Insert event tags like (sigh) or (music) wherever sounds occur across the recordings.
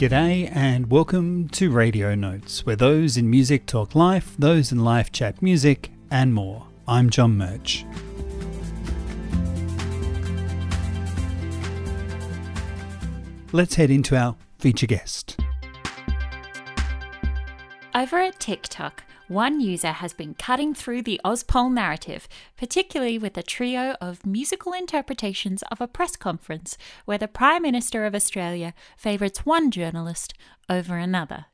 G'day and welcome to Radio Notes, where those in music talk life, those in life chat music, and more. I'm John Murch. Let's head into our feature guest. Over at TikTok, one user has been cutting through the AusPol narrative, particularly with a trio of musical interpretations of a press conference where the Prime Minister of Australia favourites one journalist over another.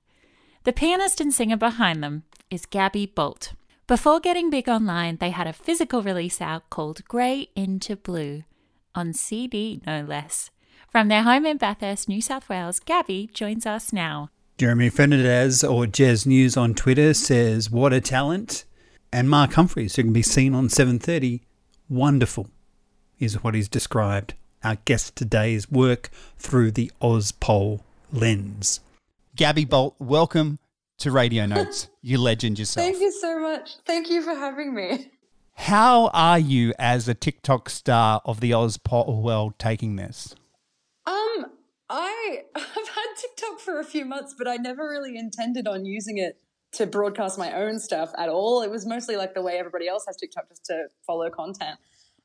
The pianist and singer behind them is Gabbi Bolt. Before getting big online, they had a physical release out called Grey into Blue, on CD no less. From their home in Bathurst, New South Wales, Gabbi joins us now. Jeremy Fernandez or Jazz News on Twitter says, What a talent. And Mark Humphries, who can be seen on 7.30, wonderful, is what he's described our guest today's work through the AusPol lens. Gabbi Bolt, welcome to Radio (laughs) Notes. you legend yourself. Thank you so much. Thank you for having me. How are you as a TikTok star of the Oz AusPol world taking this? Um, I (laughs) I've had TikTok for a few months, but I never really intended on using it to broadcast my own stuff at all. It was mostly like the way everybody else has TikTok just to follow content.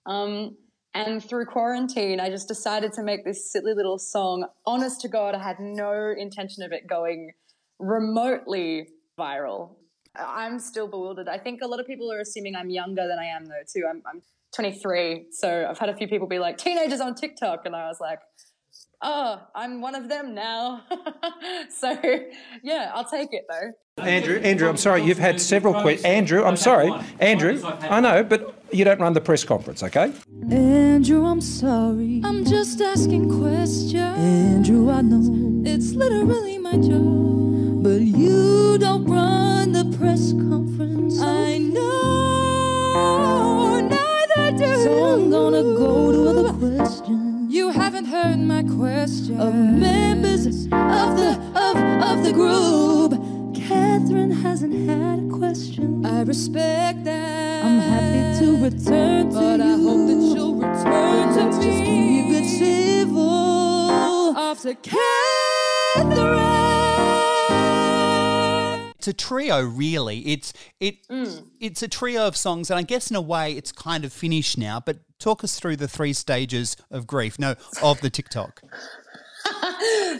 Um, and through quarantine, I just decided to make this silly little song. Honest to God, I had no intention of it going remotely viral. I'm still bewildered. I think a lot of people are assuming I'm younger than I am, though, too. I'm, I'm 23. So I've had a few people be like, teenagers on TikTok. And I was like, oh, I'm one of them now. (laughs) so yeah, I'll take it though. Andrew, Andrew, I'm sorry, you've had several questions. Andrew, I'm sorry, Andrew, I know, but you don't run the press conference, okay? Andrew, I'm sorry. I'm just asking questions. Andrew, I know it's literally my job. But you don't run the press conference. Heard my question. Of members of the of of the group. Katharine hasn't had a question. I respect that. I'm happy to return to but you. But I hope that you'll return to me. Just keep it civil. Off to Katharine it's a trio really it's it mm. it's a trio of songs and i guess in a way it's kind of finished now but talk us through the three stages of grief no of the tiktok. (laughs)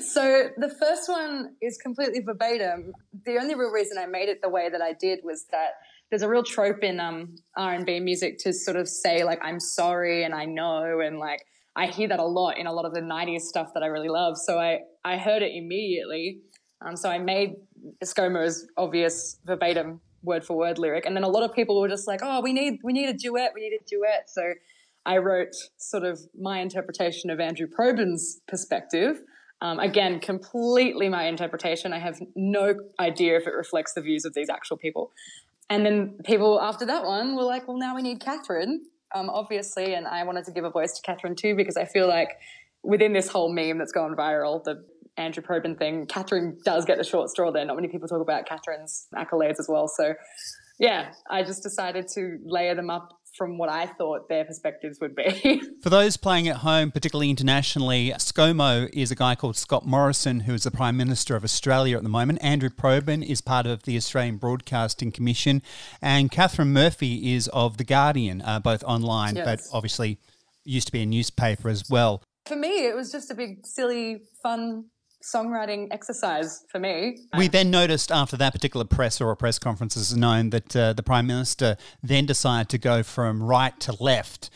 So the first one is completely verbatim. The only real reason i made it the way that i did was that there's a real trope in um, r&b music to sort of say like i'm sorry and i know and like i hear that a lot in a lot of the 90s stuff that i really love. So i i heard it immediately. Um, so I made ScoMo's obvious verbatim word for word lyric, and then a lot of people were just like, "Oh, we need we need a duet, we need a duet." So I wrote sort of my interpretation of Andrew Probyn's perspective. Um, again, completely my interpretation. I have no idea if it reflects the views of these actual people. And then people after that one were like, "Well, now we need Katharine." Um, obviously, and I wanted to give a voice to Katharine too because I feel like within this whole meme that's gone viral, the Andrew Probyn thing, Katharine does get the short straw there. Not many people talk about Katharine's accolades as well. So, yeah, I just decided to layer them up from what I thought their perspectives would be. (laughs) For those playing at home, particularly internationally, ScoMo is a guy called Scott Morrison, who is the Prime Minister of Australia at the moment. Andrew Probyn is part of the Australian Broadcasting Commission, and Katharine Murphy is of The Guardian, uh, both online, yes. but obviously used to be a newspaper as well. For me, it was just a big, silly, fun songwriting exercise for me. We then noticed after that particular press or a press conference is known that uh, the Prime Minister then decided to go from right to left,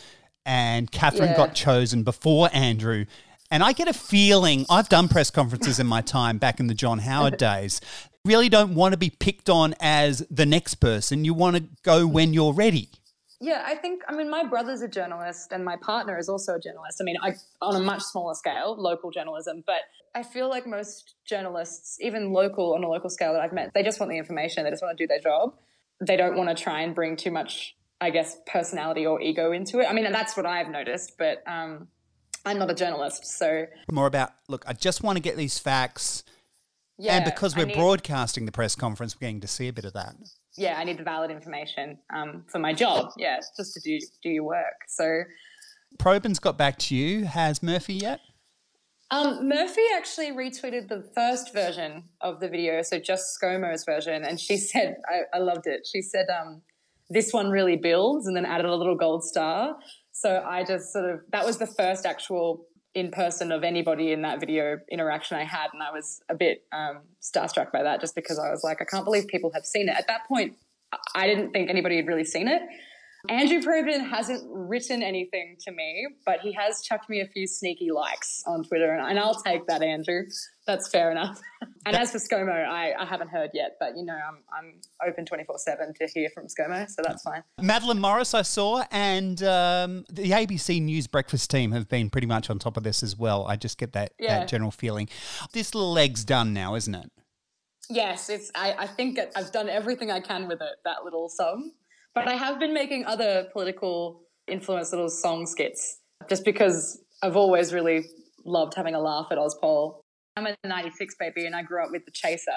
and Katharine yeah. got chosen before Andrew. And I get a feeling, I've done press conferences in my time back in the John Howard (laughs) days, really don't want to be picked on as the next person. You want to go when you're ready. Yeah, I think, I mean, my brother's a journalist and my partner is also a journalist. I mean, I, on a much smaller scale, local journalism, but I feel like most journalists, even local on a local scale that I've met, they just want the information. They just want to do their job. They don't want to try and bring too much, I guess, personality or ego into it. I mean, that's what I've noticed, but um, I'm not a journalist, so more about look. I just want to get these facts, yeah, and because we're need, broadcasting the press conference, we're getting to see a bit of that. Yeah, I need the valid information um, for my job. Yeah, just to do do your work. So, Probyn's got back to you. Has Murphy yet? Um, Murphy actually retweeted the first version of the video, so just ScoMo's version, and she said, (laughs) I, I loved it. She said, um, this one really builds, and then added a little gold star. So I just sort of, that was the first actual in person of anybody in that video interaction I had, and I was a bit um, starstruck by that just because I was like, I can't believe people have seen it. At that point, I didn't think anybody had really seen it. Andrew Probyn hasn't written anything to me, but he has chucked me a few sneaky likes on Twitter, and, I'll take that, Andrew. That's fair enough. (laughs) and as for ScoMo, I, I haven't heard yet, but you know, I'm, I'm open 24 7 to hear from ScoMo, so that's fine. Madeleine Morris, I saw, and um, the ABC News breakfast team have been pretty much on top of this as well. I just get that, Yeah. that general feeling. This little leg's done now, isn't it? Yes, it's. I, I think I've done everything I can with it. That little song, but I have been making other political influence little song skits just because I've always really loved having a laugh at AusPol. I'm a '96 baby, and I grew up with The Chaser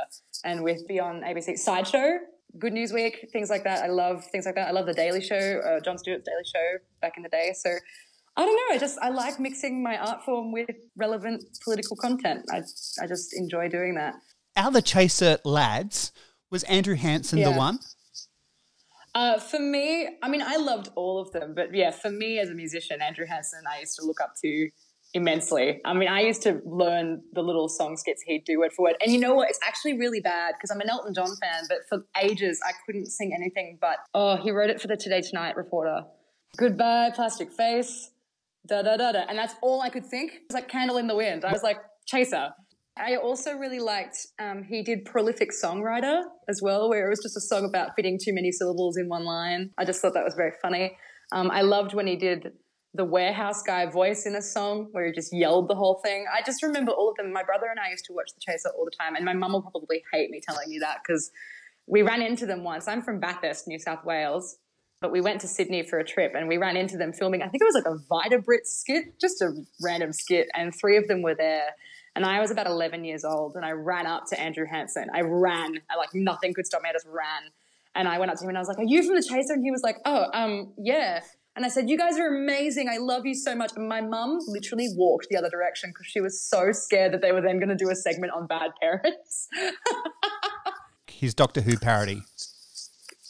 and with Beyond ABC Sideshow, Good News Week, things like that. I love things like that. I love The Daily Show, uh, Jon Stewart's Daily Show back in the day. So. I don't know. I just I like mixing my art form with relevant political content. I I just enjoy doing that. Of the Chaser lads, was Andrew Hansen the one? Uh, for me, I mean, I loved all of them, but yeah, for me as a musician, Andrew Hansen, I used to look up to immensely. I mean, I used to learn the little song skits he'd do word for word. And you know what? It's actually really bad because I'm an Elton John fan, but for ages I couldn't sing anything but, oh, he wrote it for the Today Tonight reporter. Goodbye, plastic face, da da da da. And that's all I could think. It was like Candle in the Wind. I was like, Chaser. I also really liked, um, he did Prolific Songwriter as well, where it was just a song about fitting too many syllables in one line. I just thought that was very funny. Um, I loved when he did the warehouse guy voice in a song where he just yelled the whole thing. I just remember all of them. My brother and I used to watch The Chaser all the time, and my mum will probably hate me telling you that because we ran into them once. I'm from Bathurst, New South Wales, but we went to Sydney for a trip and we ran into them filming. I think it was like a Vita Brit skit, just a random skit, and three of them were there. And I was about 11 years old, and I ran up to Andrew Hansen. I ran, I, like nothing could stop me. I just ran, and I went up to him and I was like, "Are you from the Chaser?" And he was like, "Oh, um, yeah." And I said, "You guys are amazing. I love you so much." And my mum literally walked the other direction because she was so scared that they were then going to do a segment on bad parents. (laughs) His Doctor Who parody.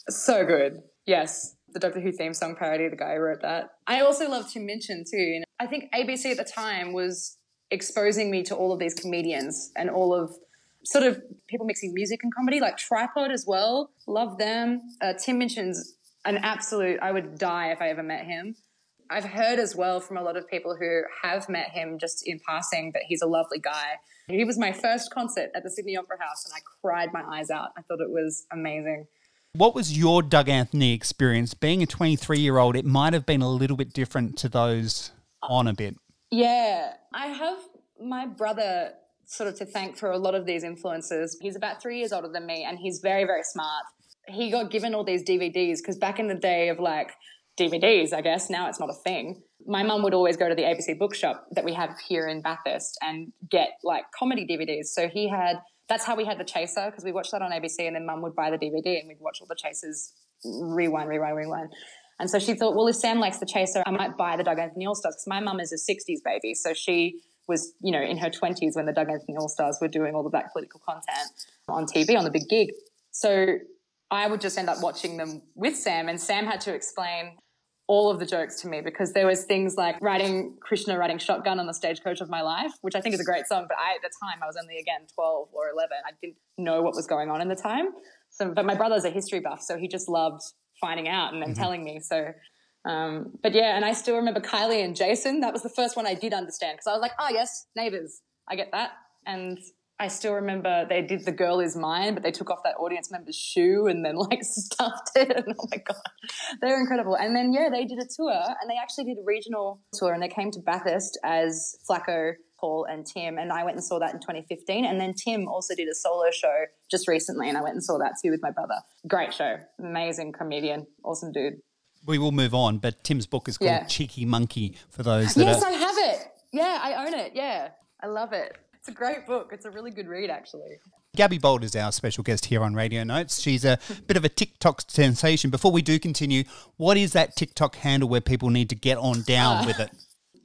So good. Yes. The Doctor Who theme song parody, the guy who wrote that. I also love Tim Minchin too. You know, I think ABC at the time was exposing me to all of these comedians and all of sort of people mixing music and comedy, like Tripod as well. Love them. Uh, Tim Minchin's an absolute, I would die if I ever met him. I've heard as well from a lot of people who have met him just in passing that he's a lovely guy. He was my first concert at the Sydney Opera House and I cried my eyes out. I thought it was amazing. What was your Doug Anthony experience? Being a 23 year old, it might have been a little bit different to those on a bit. Yeah, I have my brother sort of to thank for a lot of these influences. He's about three years older than me and he's very, very smart. He got given all these DVDs because back in the day of like DVDs, I guess, now it's not a thing. My mum would always go to the ABC bookshop that we have here in Bathurst and get like comedy DVDs. So he had, that's how we had The Chaser because we watched that on ABC and then mum would buy the DVD and we'd watch all the Chasers rewind, rewind, rewind. And so she thought, well, if Sam likes The Chaser, I might buy the Doug Anthony All Stars because my mum is a 60s baby. So she was, you know, in her 20s when the Doug Anthony All Stars were doing all the black political content on TV on the big gig. So I would just end up watching them with Sam, and Sam had to explain all of the jokes to me because there was things like writing Krishna writing shotgun on the stagecoach of my life, which I think is a great song, but I at the time I was only again 12 or 11. I didn't know what was going on in the time. So but my brother's a history buff, so he just loved finding out and then telling me. So um, but yeah, and I still remember Kylie and Jason. That was the first one I did understand because I was like, oh yes, neighbors. I get that. And I still remember they did The Girl Is Mine, but they took off that audience member's shoe and then like (laughs) stuffed it. And oh my God, they're incredible. And then, yeah, they did a tour and they actually did a regional tour and they came to Bathurst as Flacco, Paul, and Tim. And I went and saw that in 2015. And then Tim also did a solo show just recently and I went and saw that too with my brother. Great show. Amazing comedian. Awesome dude. We will move on, but Tim's book is called Yeah. Cheeky Monkey for those that Yes, are. I have it. Yeah, I own it. Yeah, I love it. It's a great book. It's a really good read, actually. Gabbi Bolt is our special guest here on Radio Notes. She's a (laughs) bit of a TikTok sensation. Before we do continue, what is that TikTok handle where people need to get on down ah. with it?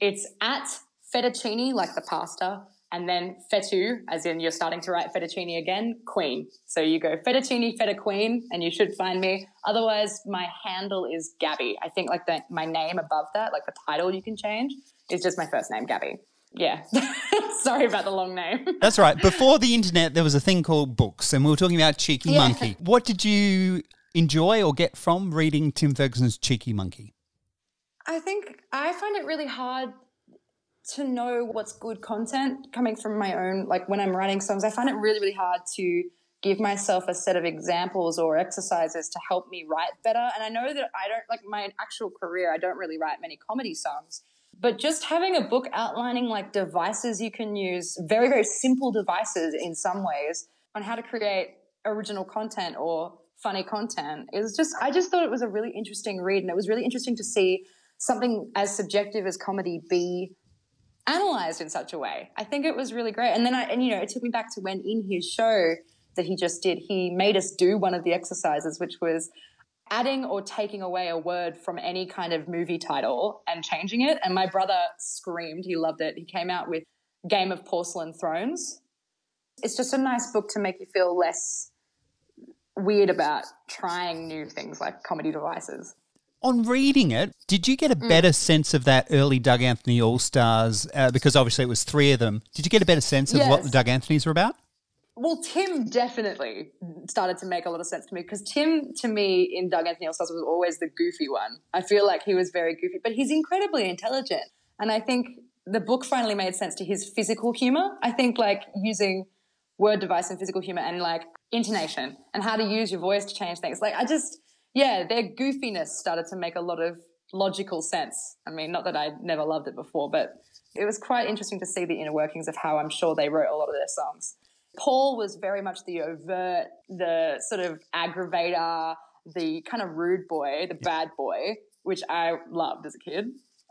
It's at fettuccine, like the pasta, and then fettu, as in you're starting to write fettuccine again, queen. So you go fettuccine, feta queen, and you should find me. Otherwise, my handle is Gabbi. I think like the, my name above that, like the title you can change, is just my first name, Gabbi. Yeah. (laughs) Sorry about the long name. (laughs) That's right. Before the internet, there was a thing called books, and we were talking about Cheeky yeah. Monkey. What did you enjoy or get from reading Tim Ferguson's Cheeky Monkey? I think I find it really hard to know what's good content coming from my own, like when I'm writing songs, I find it really, really hard to give myself a set of examples or exercises to help me write better. And I know that I don't, like my actual career, I don't really write many comedy songs. But just having a book outlining like devices you can use, very, very simple devices in some ways, on how to create original content or funny content is just, I just thought it was a really interesting read. And it was really interesting to see something as subjective as comedy be analyzed in such a way. I think it was really great. And then I, and you know, it took me back to when in his show that he just did, he made us do one of the exercises, which was adding or taking away a word from any kind of movie title and changing it. And my brother screamed. He loved it. He came out with Game of Porcelain Thrones. It's just a nice book to make you feel less weird about trying new things like comedy devices on reading it, did you get a mm. better mm. sense of that early Doug Anthony All Stars? Uh, because obviously it was three of them. Did you get a better sense of yes. what the Doug Anthonys were about? Well, Tim definitely started to make a lot of sense to me because Tim, to me, in Doug Anthony All Stars was always the goofy one. I feel like he was very goofy, but he's incredibly intelligent. And I think the book finally made sense to his physical humor. I think like using word device and physical humor and like intonation and how to use your voice to change things. Like I just, yeah, their goofiness started to make a lot of logical sense. I mean, not that I never loved it before, but it was quite interesting to see the inner workings of how I'm sure they wrote a lot of their songs. Paul was very much the overt, the sort of aggravator, the kind of rude boy, the bad boy, which I loved as a kid.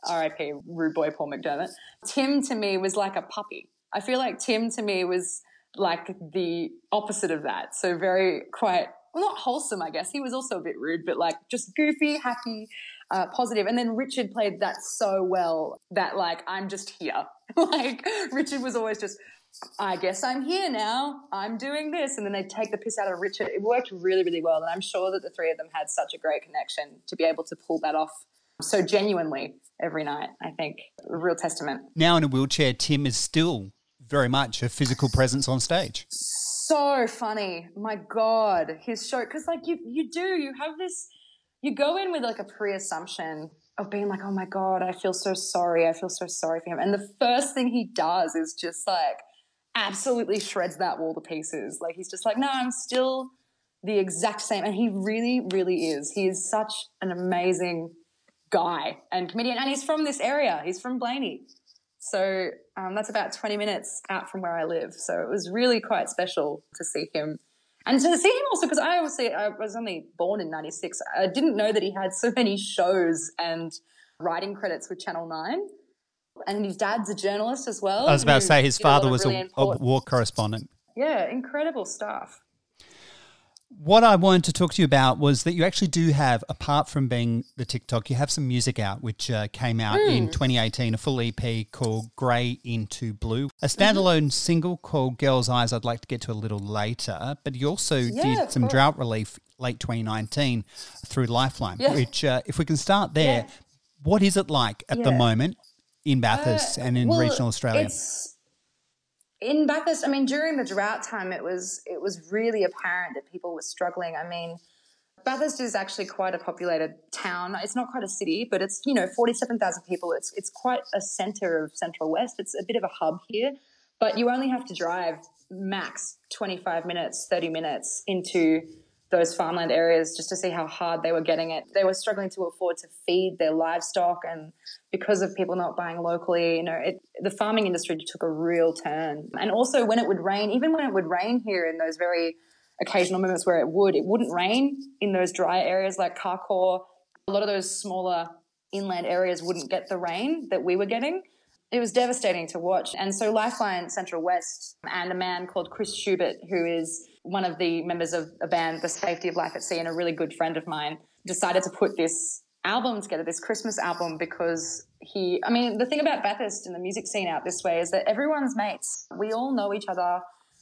R.I.P. rude boy Paul McDermott. Tim to me was like a puppy. I feel like Tim to me was like the opposite of that. So very quite well, not wholesome, I guess. He was also a bit rude, but like just goofy, happy, uh, positive. And then Richard played that so well that like I'm just here. (laughs) like Richard was always just, I guess I'm here now. I'm doing this, and then they take the piss out of Richard. It worked really, really well, and I'm sure that the three of them had such a great connection to be able to pull that off so genuinely every night. I think a real testament. Now in a wheelchair, Tim is still very much a physical presence on stage so funny. My God, his show because like you you do you have this you go in with like a pre-assumption of being like, oh my God, I feel so sorry. I feel so sorry for him. And the first thing he does is just like absolutely shreds that wall to pieces. Like he's just like, no, I'm still the exact same. And he really, really is. He is such an amazing guy and comedian. And he's from this area. He's from Blayney. So um, that's about 20 minutes out from where I live. So it was really quite special to see him. And to see him also, because I obviously, I was only born in 96. I didn't know that he had so many shows and writing credits with Channel 9. And his dad's a journalist as well. I was about to say his father was really a, a war correspondent. Yeah, incredible stuff. What I wanted to talk to you about was that you actually do have, apart from being the TikTok, you have some music out, which uh, came out mm. in 2018, a full EP called Grey into Blue, a mm-hmm. standalone mm-hmm. single called Girl's Eyes. I'd like to get to a little later, but you also yeah, did some drought relief late 2019 through Lifeline, yeah. which, uh, if we can start there, yeah. what is it like at the moment in Bathurst uh, and in well, regional Australia? It's- in Bathurst, I mean, during the drought time, it was it was really apparent that people were struggling. I mean, Bathurst is actually quite a populated town. It's not quite a city, but it's you know forty seven thousand people. It's it's quite a centre of Central West. It's a bit of a hub here, but you only have to drive max twenty five minutes, thirty minutes into those farmland areas just to see how hard they were getting it. They were struggling to afford to feed their livestock, and because of people not buying locally, you know, it, the farming industry took a real turn. And also, when it would rain, even when it would rain here in those very occasional moments where it would, it wouldn't rain in those dry areas like Carcoar. A lot of those smaller inland areas wouldn't get the rain that we were getting. It was devastating to watch. And so Lifeline Central West and a man called Chris Schubert, who is one of the members of a band, The Safety of Life at Sea, and a really good friend of mine, decided to put this album together, this Christmas album, because he, I mean, the thing about Bathurst and the music scene out this way is that everyone's mates. We all know each other.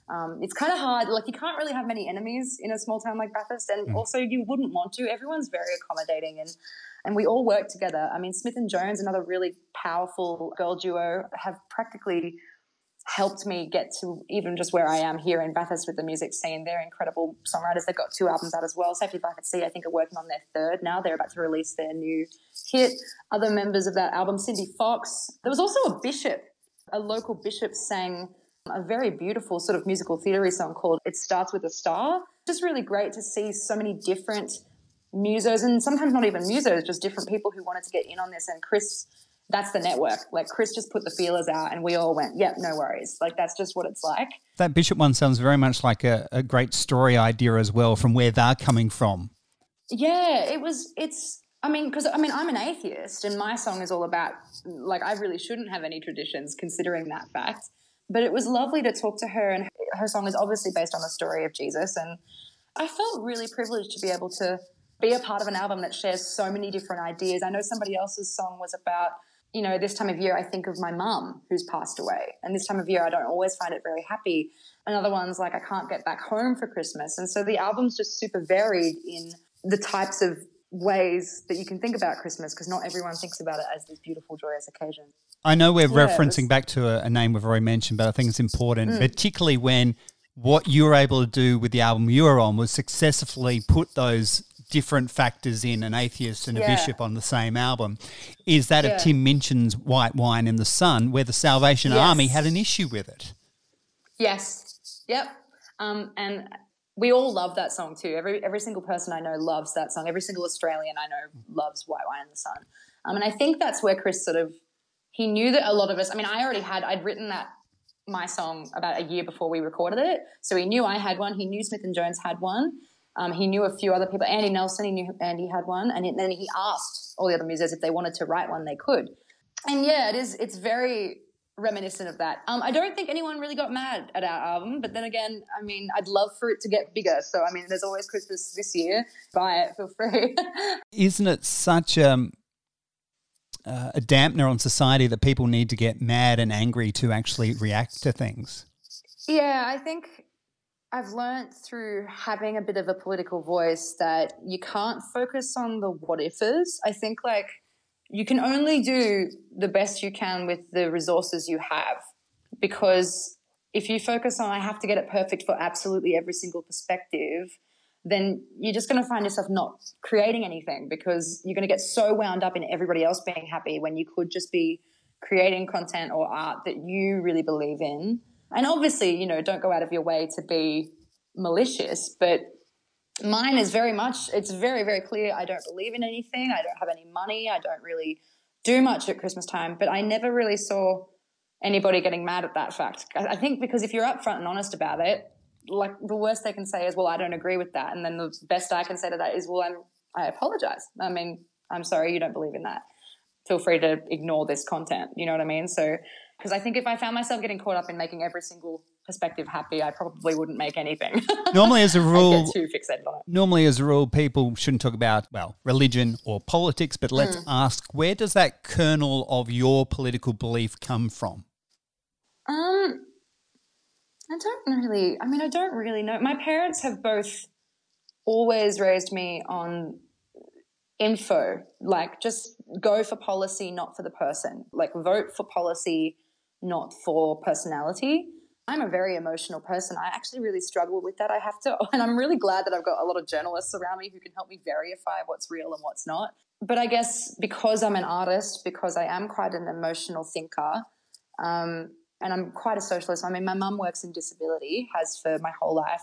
Um, it's kind of hard. Like you can't really have many enemies in a small town like Bathurst, and mm. also you wouldn't want to. Everyone's very accommodating, and and we all work together. I mean, Smith and Jones, another really powerful girl duo, have practically helped me get to even just where I am here in Bathurst with the music scene. They're incredible songwriters. They've got two albums out as well. Safety Life at Sea, I think, are working on their third now. They're about to release their new hit. Other members of that album, Cindy Fox. There was also a bishop, a local bishop sang a very beautiful sort of musical theatre song called It Starts With a Star. Just really great to see so many different musos and sometimes not even musos, just different people who wanted to get in on this. And Chris that's the network. Like Chris just put the feelers out and we all went, yep, no worries. Like that's just what it's like. That Bishop one sounds very much like a, a great story idea as well from where they're coming from. Yeah, it was, it's, I mean, because I mean, I'm an atheist and my song is all about, like, I really shouldn't have any traditions considering that fact. But it was lovely to talk to her, and her song is obviously based on the story of Jesus. And I felt really privileged to be able to be a part of an album that shares so many different ideas. I know somebody else's song was about you know, this time of year, I think of my mum who's passed away. And this time of year, I don't always find it very happy. Another one's like, I can't get back home for Christmas. And so the album's just super varied in the types of ways that you can think about Christmas because not everyone thinks about it as this beautiful, joyous occasion. I know we're yeah, referencing back to a, a, name we've already mentioned, but I think it's important, mm. particularly when what you were able to do with the album you were on was successfully put those different factors in an atheist and a yeah. bishop on the same album is that yeah. of Tim Minchin's White Wine in the Sun, where the Salvation yes. Army had an issue with it. Yes. Yep. Um, and we all love that song too. Every every single person I know loves that song. Every single Australian I know loves White Wine in the Sun. Um, and I think that's where Chris sort of he knew that a lot of us. I mean, I already had I'd written that my song about a year before we recorded it, so he knew I had one. He knew Smith and Jones had one, um, he knew a few other people. Andy Nelson, he knew Andy had one, and then he asked all the other musos if they wanted to write one, they could. And yeah, it is. It's very reminiscent of that. Um, I don't think anyone really got mad at our album, but then again, I mean, I'd love for it to get bigger. So I mean, there's always Christmas this year. Buy it, feel free. (laughs) Isn't it such um, uh, a dampener on society that people need to get mad and angry to actually react to things? Yeah, I think I've learned through having a bit of a political voice that you can't focus on the what ifs. I think like you can only do the best you can with the resources you have because if you focus on I have to get it perfect for absolutely every single perspective, then you're just going to find yourself not creating anything because you're going to get so wound up in everybody else being happy when you could just be creating content or art that you really believe in and obviously, you know, don't go out of your way to be malicious, but mine is very much, it's very, very clear. I don't believe in anything. I don't have any money. I don't really do much at Christmas time, but I never really saw anybody getting mad at that fact. I think because if you're upfront and honest about it, like the worst they can say is, well, I don't agree with that. And then the best I can say to that is, well, I'm, I apologize. I mean, I'm sorry you don't believe in that. Feel free to ignore this content. You know what I mean? So because I think if I found myself getting caught up in making every single perspective happy, I probably wouldn't make anything. (laughs) Normally, as a rule, too fixated on it. Normally, as a rule, people shouldn't talk about well religion or politics. But let's mm. ask, where does that kernel of your political belief come from? Um, I don't really. I mean, I don't really know. My parents have both always raised me on info like just go for policy not for the person like vote for policy not for personality. I'm a very emotional person. I actually really struggle with that. I have to, (laughs) and I'm really glad that I've got a lot of journalists around me who can help me verify what's real and what's not. But I guess because I'm an artist, because I am quite an emotional thinker, um, and I'm quite a socialist. I mean, my mum works in disability, has for my whole life.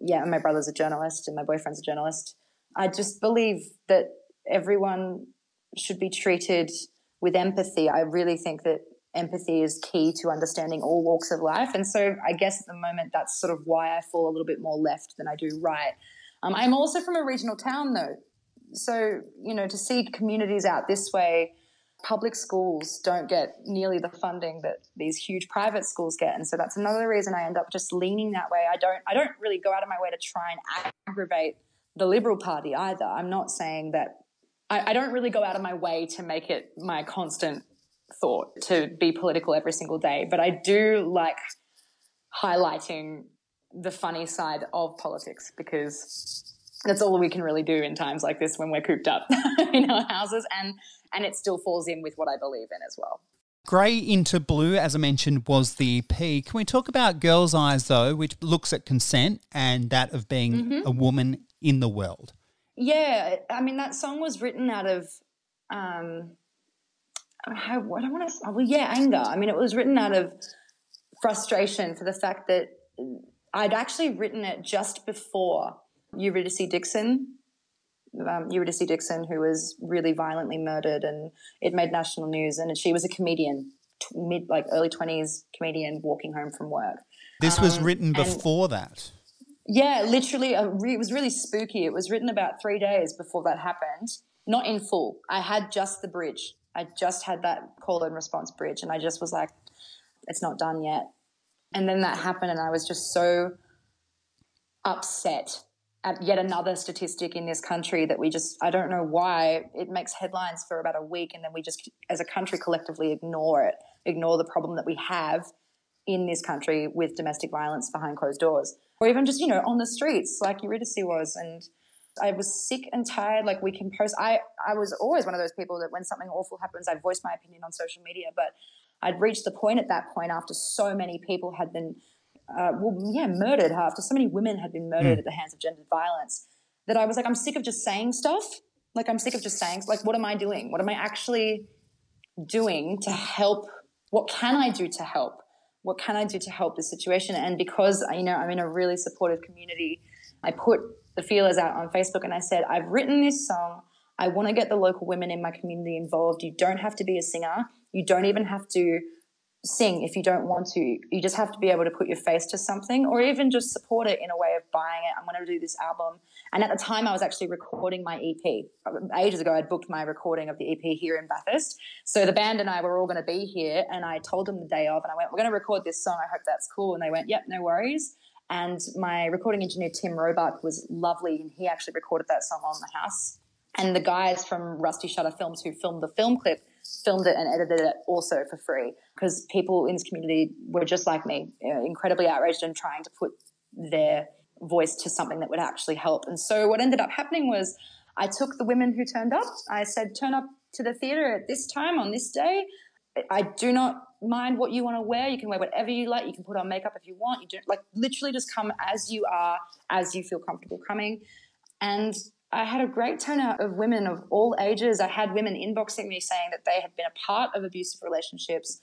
Yeah, and my brother's a journalist, and my boyfriend's a journalist. I just believe that everyone should be treated with empathy. I really think that empathy is key to understanding all walks of life. And so I guess at the moment, that's sort of why I fall a little bit more left than I do right. Um, I'm also from a regional town though. So, you know, to see communities out this way, public schools don't get nearly the funding that these huge private schools get. And so that's another reason I end up just leaning that way. I don't, I don't really go out of my way to try and aggravate the Liberal Party either. I'm not saying that I, I don't really go out of my way to make it my constant thought to be political every single day, but I do like highlighting the funny side of politics because that's all we can really do in times like this when we're cooped up (laughs) in our houses and and it still falls in with what I believe in as well. Grey into Blue, as I mentioned, was the EP. Can we talk about Girls' Eyes, though, which looks at consent and that of being mm-hmm. a woman in the world? Yeah, I mean, that song was written out of, um, I, what I want to, well, yeah, anger. I mean, it was written out of frustration for the fact that I'd actually written it just before Eurydice Dixon um, Eurydice Dixon, who was really violently murdered, and it made national news. And she was a comedian, t- mid like early twenties comedian, walking home from work. This um, was written before that. Yeah, literally, re- it was really spooky. It was written about three days before that happened. Not in full. I had just the bridge. I just had that call and response bridge, and I just was like, "It's not done yet." And then that happened, and I was just so upset at yet another statistic in this country that we just I don't know why it makes headlines for about a week and then we just as a country collectively ignore it ignore the problem that we have in this country with domestic violence behind closed doors or even just you know on the streets like Eurydice was and I was sick and tired like we can post I I was always one of those people that when something awful happens I voice my opinion on social media but I'd reached the point at that point after so many people had been uh, well, yeah, murdered after so many women had been murdered mm. at the hands of gendered violence that I was like, I'm sick of just saying stuff. Like, I'm sick of just saying, like, what am I doing? What am I actually doing to help? What can I do to help? What can I do to help the situation? And because, you know, I'm in a really supportive community, I put the feelers out on Facebook and I said, I've written this song. I want to get the local women in my community involved. You don't have to be a singer. You don't even have to sing if you don't want to. You just have to be able to put your face to something or even just support it in a way of buying it. I'm going to do this album. And at the time, I was actually recording my EP. Ages ago, I'd booked my recording of the EP here in Bathurst. So the band and I were all going to be here. And I told them the day of, and I went, We're going to record this song. I hope that's cool. And they went, Yep, no worries. And my recording engineer, Tim Roebuck, was lovely. And he actually recorded that song on the house. And the guys from Rusty Shutter Films who filmed the film clip filmed it and edited it also for free because people in this community were just like me, incredibly outraged and trying to put their voice to something that would actually help. And so what ended up happening was I took the women who turned up. I said, turn up to the theater at this time on this day. I do not mind what you want to wear. You can wear whatever you like. You can put on makeup if you want. You don't like literally just come as you are, as you feel comfortable coming. And I had a great turnout of women of all ages. I had women inboxing me saying that they had been a part of abusive relationships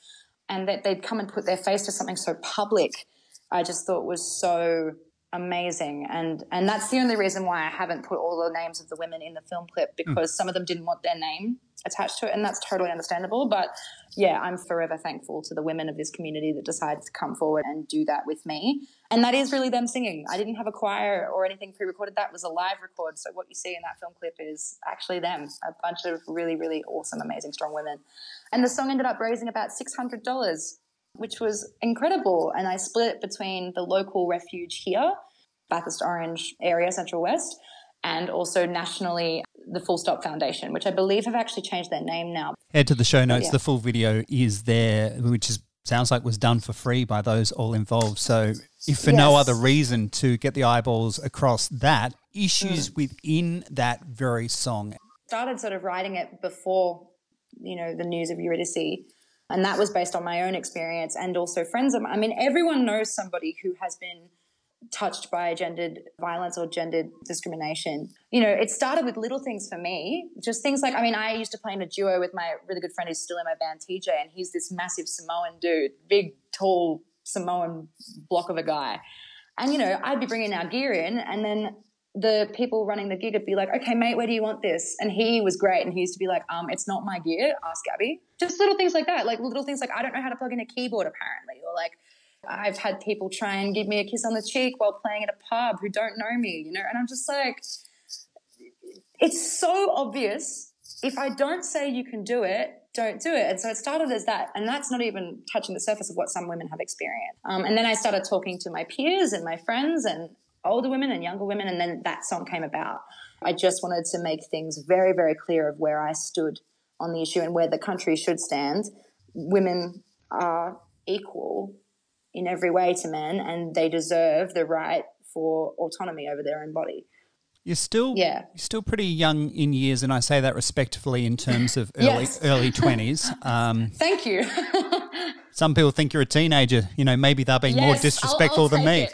and that they'd come and put their face to something so public. I just thought was so amazing. And and that's the only reason why I haven't put all the names of the women in the film clip hmm. because mm. some of them didn't want their name attached to it and that's totally understandable. But yeah I'm forever thankful to the women of this community that decided to come forward and do that with me. And that is really them singing. I didn't have a choir or anything pre-recorded. That was a live record. So what you see in that film clip is actually them a bunch of really really awesome amazing strong women. And the song ended up raising about $600 which was incredible. And I split between the local refuge here, Bathurst Orange area, Central West, and also nationally the Full Stop Foundation, which I believe have actually changed their name now. Head to the show notes. Yeah. The full video is there, which is sounds like was done for free by those all involved. So, if for yes. no other reason to get the eyeballs across that issues mm. within that very song. Started sort of writing it before, you know, the news of Eurydice and that was based on my own experience and also friends of mine. I mean, everyone knows somebody who has been touched by gendered violence or gendered discrimination. You know, it started with little things for me, just things like, I mean, I used to play in a duo with my really good friend who's still in my band, TJ, and he's this massive Samoan dude, big, tall Samoan block of a guy. And, you know, I'd be bringing our gear in and then the people running the gig would be like, okay, mate, where do you want this? And he was great. And he used to be like, um, it's not my gear. Ask Gabbi. Just little things like that. Like little things like, I don't know how to plug in a keyboard apparently. Or like, I've had people try and give me a kiss on the cheek while playing at a pub who don't know me, you know? And I'm just like, it's so obvious. If I don't say you can do it, don't do it. And so it started as that. And that's not even touching the surface of what some women have experienced. Um, and then I started talking to my peers and my friends and older women and younger women. And then that song came about. I just wanted to make things very, very clear of where I stood on the issue and where the country should stand women are equal in every way to men and they deserve the right for autonomy over their own body. You're still Yeah. you're still pretty young in years, and I say that respectfully in terms of (laughs) early early twenties. Um, (laughs) Thank you. (laughs) some people think you're a teenager. You know, maybe they're being more Yes, I'll- disrespectful I'll than me.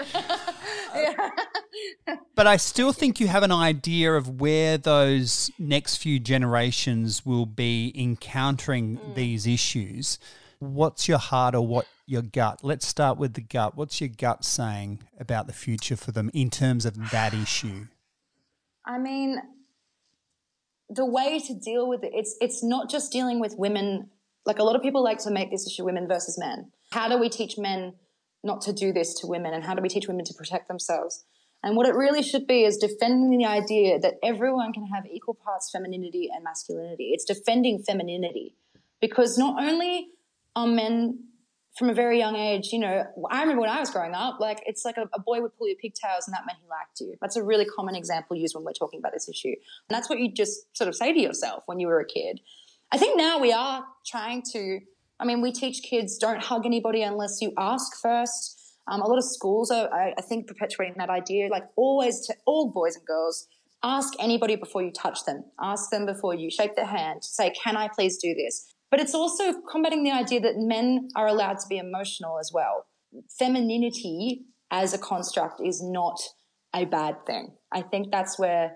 But I still think you have an idea of where those next few generations will be encountering Mm. these issues. What's your heart or what your gut? Let's start with the gut. What's your gut saying about the future for them in terms of that issue? I mean, the way to deal with it, it's it's not just dealing with women. Like a lot of people like to make this issue women versus men. How do we teach men not to do this to women, and how do we teach women to protect themselves? And what it really should be is defending the idea that everyone can have equal parts femininity and masculinity. It's defending femininity because not only are men from a very young age, you know, I remember when I was growing up, like it's like a, a boy would pull your pigtails and that meant he liked you. That's a really common example used when we're talking about this issue. And that's what you just sort of say to yourself when you were a kid. I think now we are trying to, I mean, we teach kids don't hug anybody unless you ask first. Um, a lot of schools are, I, I think, perpetuating that idea, like always to all boys and girls, ask anybody before you touch them. Ask them before you shake their hand. Say, can I please do this? But it's also combating the idea that men are allowed to be emotional as well. Femininity as a construct is not a bad thing. I think that's where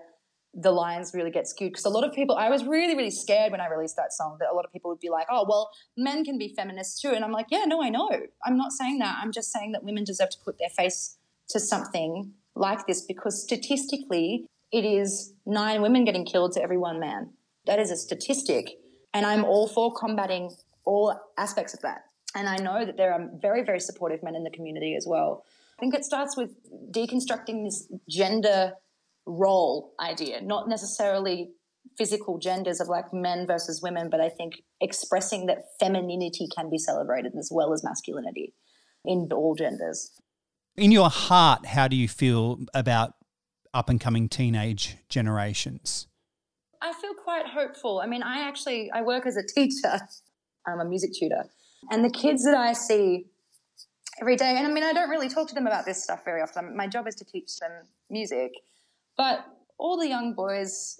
the lines really get skewed because a lot of people I was really really scared when I released that song that a lot of people would be like oh well men can be feminists too. And I'm like yeah no I know. I'm not saying that. I'm just saying that women deserve to put their face to something like this because statistically it is nine women getting killed to every one man. That is a statistic. And I'm all for combating all aspects of that. And I know that there are very very supportive men in the community as well. I think it starts with deconstructing this gender role idea, not necessarily physical genders of like men versus women, but I think expressing that femininity can be celebrated as well as masculinity in all genders. In your heart, how do you feel about up and coming teenage generations? I feel quite hopeful. I mean, I actually I work as a teacher. I'm a music tutor. And the kids that I see every day, and I mean, I don't really talk to them about this stuff very often. My job is to teach them music. But all the young boys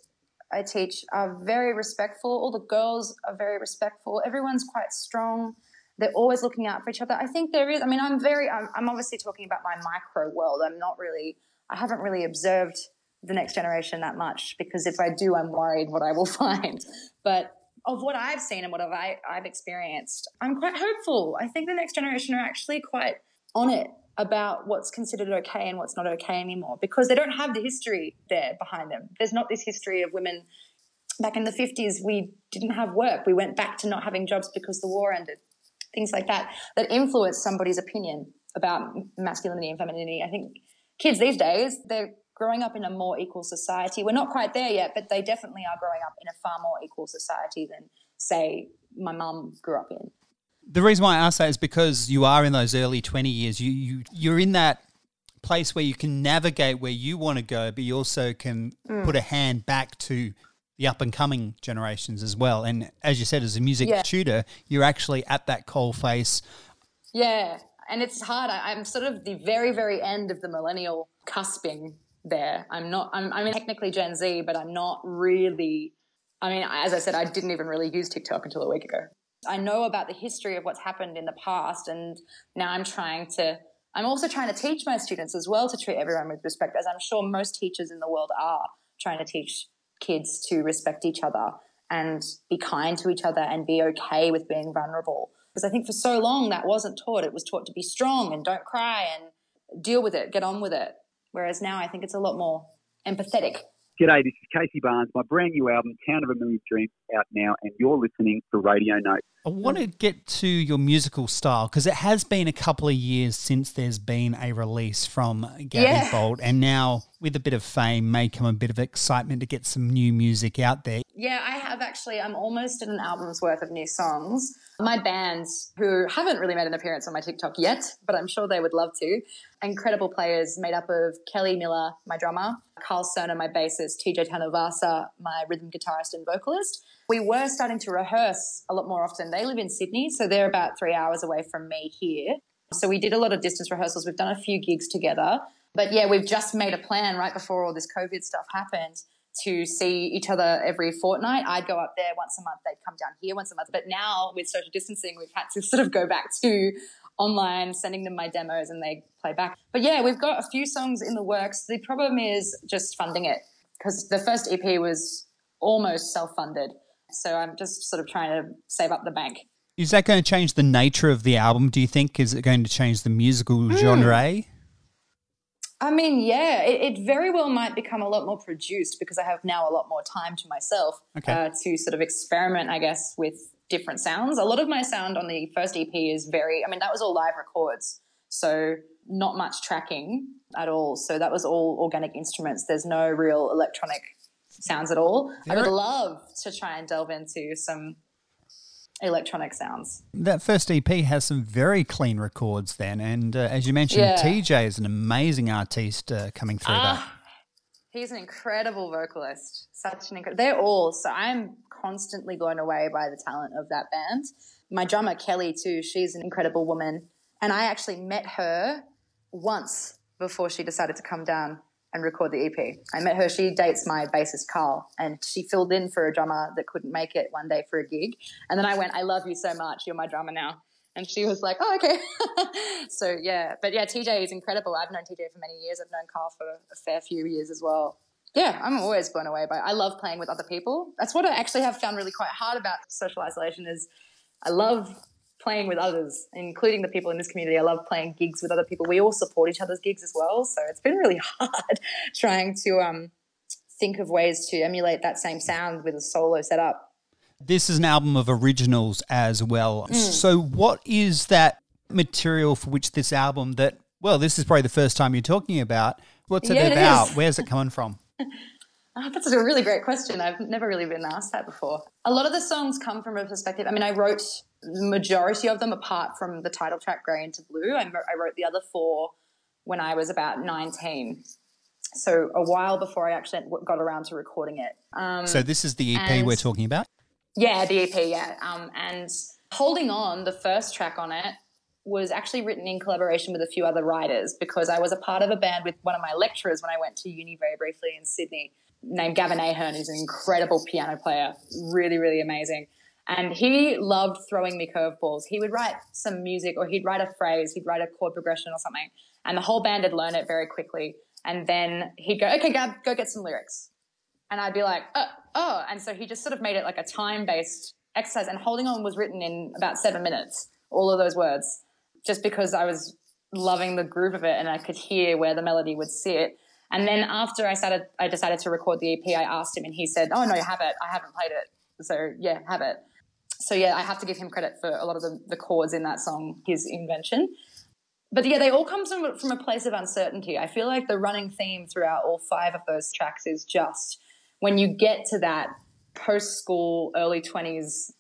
I teach are very respectful. All the girls are very respectful. Everyone's quite strong. They're always looking out for each other. I think there is, I mean, I'm very, I'm, I'm obviously talking about my micro world. I'm not really, I haven't really observed the next generation that much because if I do, I'm worried what I will (laughs) find. But of what I've seen and what I, I've experienced, I'm quite hopeful. I think the next generation are actually quite on it about what's considered okay and what's not okay anymore because they don't have the history there behind them. There's not this history of women. Back in the 50s, we didn't have work. We went back to not having jobs because the war ended. Things like that that influence somebody's opinion about masculinity and femininity. I think kids these days, they're growing up in a more equal society. We're not quite there yet, but they definitely are growing up in a far more equal society than, say, my mum grew up in. The reason why I ask that is because you are in those early 20 years. You, you, you're in that place where you can navigate where you want to go, but you also can Mm. put a hand back to the up and coming generations as well. And as you said, as a music Yeah. tutor, you're actually at that coal face. Yeah, and it's hard. I, I'm sort of the very, very end of the millennial cusping there. I'm not. I'm, I'm technically Gen Z, but I'm not really. I mean, as I said, I didn't even really use TikTok until a week ago. I know about the history of what's happened in the past, and now I'm trying to. I'm also trying to teach my students as well to treat everyone with respect, as I'm sure most teachers in the world are trying to teach kids to respect each other and be kind to each other and be okay with being vulnerable. Because I think for so long that wasn't taught. It was taught to be strong and don't cry and deal with it, get on with it. Whereas now I think it's a lot more empathetic. G'day, this is Casey Barnes. My brand new album, Town of a Million Dreams, out now, and you're listening to Radio Note. I want to get to your musical style because it has been a couple of years since there's been a release from Gabbi Yeah. Bolt, and now with a bit of fame may come a bit of excitement to get some new music out there. Yeah, I have actually. I'm almost at an album's worth of new songs. My bands, who haven't really made an appearance on my TikTok yet, but I'm sure they would love to, incredible players made up of Kelly Miller, my drummer, Carl Cerner, my bassist, TJ Tanavasa, my rhythm guitarist and vocalist. We were starting to rehearse a lot more often. They live in Sydney, so they're about three hours away from me here. So we did a lot of distance rehearsals. We've done a few gigs together. But yeah, we've just made a plan right before all this COVID stuff happened to see each other every fortnight. I'd go up there once a month, they'd come down here once a month. But now with social distancing, we've had to (laughs) sort of go back to online, sending them my demos and they play back. But yeah, we've got a few songs in the works. The problem is just funding it because the first EP was almost self funded. So I'm just sort of trying to save up the bank. Is that going to change the nature of the album, do you think? Is it going to change the musical mm. genre? I mean, yeah, it, it, very well might become a lot more produced because I have now a lot more time to myself okay. uh, to sort of experiment, I guess, with different sounds. A lot of my sound on the first EP is very, I mean, that was all live records. So not much tracking at all. So that was all organic instruments. There's no real electronic sounds at all. I would love to try and delve into some electronic sounds. That first EP has some very clean records then, and uh, as you mentioned, yeah. TJ is an amazing artiste uh, coming through that. Ah, he's an incredible vocalist. Such an incredible. They're all so. I'm constantly blown away by the talent of that band. My drummer Kelly too. She's an incredible woman, and I actually met her once before she decided to come down and record the EP. I met her. She dates my bassist Carl, and she filled in for a drummer that couldn't make it one day for a gig. And then I went, "I love you so much. You're my drummer now." And she was like, "Oh, okay." (laughs) so yeah, but yeah, TJ is incredible. I've known TJ for many years. I've known Carl for a fair few years as well. Yeah, I'm always blown away by. It. I love playing with other people. That's what I actually have found really quite hard about social isolation. Is I love playing with others, including the people in this community. I love playing gigs with other people. We all support each other's gigs as well. So it's been really (laughs) hard trying to um, think of ways to emulate that same sound with a solo setup. This is an album of originals as well. Mm. So, what is that material for which this album that, well, this is probably the first time you're talking about? What's it yeah, about? It Where's it coming from? (laughs) Oh, that's a really great question. I've never really been asked that before. A lot of the songs come from a perspective. I mean, I wrote the majority of them, apart from the title track "Grey into Blue." I, I wrote the other four when I was about nineteen, so a while before I actually got around to recording it. Um, so this is the EP and, we're talking about. Yeah, the EP. Yeah, um, and holding on, the first track on it was actually written in collaboration with a few other writers because I was a part of a band with one of my lecturers when I went to uni very briefly in Sydney named Gavin Ahern, who's an incredible piano player, really, really amazing. And he loved throwing me curveballs. He would write some music or he'd write a phrase, he'd write a chord progression or something. And the whole band would learn it very quickly. And then he'd go, okay, Gab, go get some lyrics. And I'd be like, oh, oh. And so he just sort of made it like a time based exercise. And Holding On was written in about seven minutes, all of those words, just because I was loving the groove of it and I could hear where the melody would sit. And then after I started, I decided to record the EP. I asked him, and he said, "Oh no, you have it. I haven't played it, so yeah, have it." So yeah, I have to give him credit for a lot of the, the chords in that song, his invention. But yeah, they all come from, from a place of uncertainty. I feel like the running theme throughout all five of those tracks is just when you get to that post school, early 20s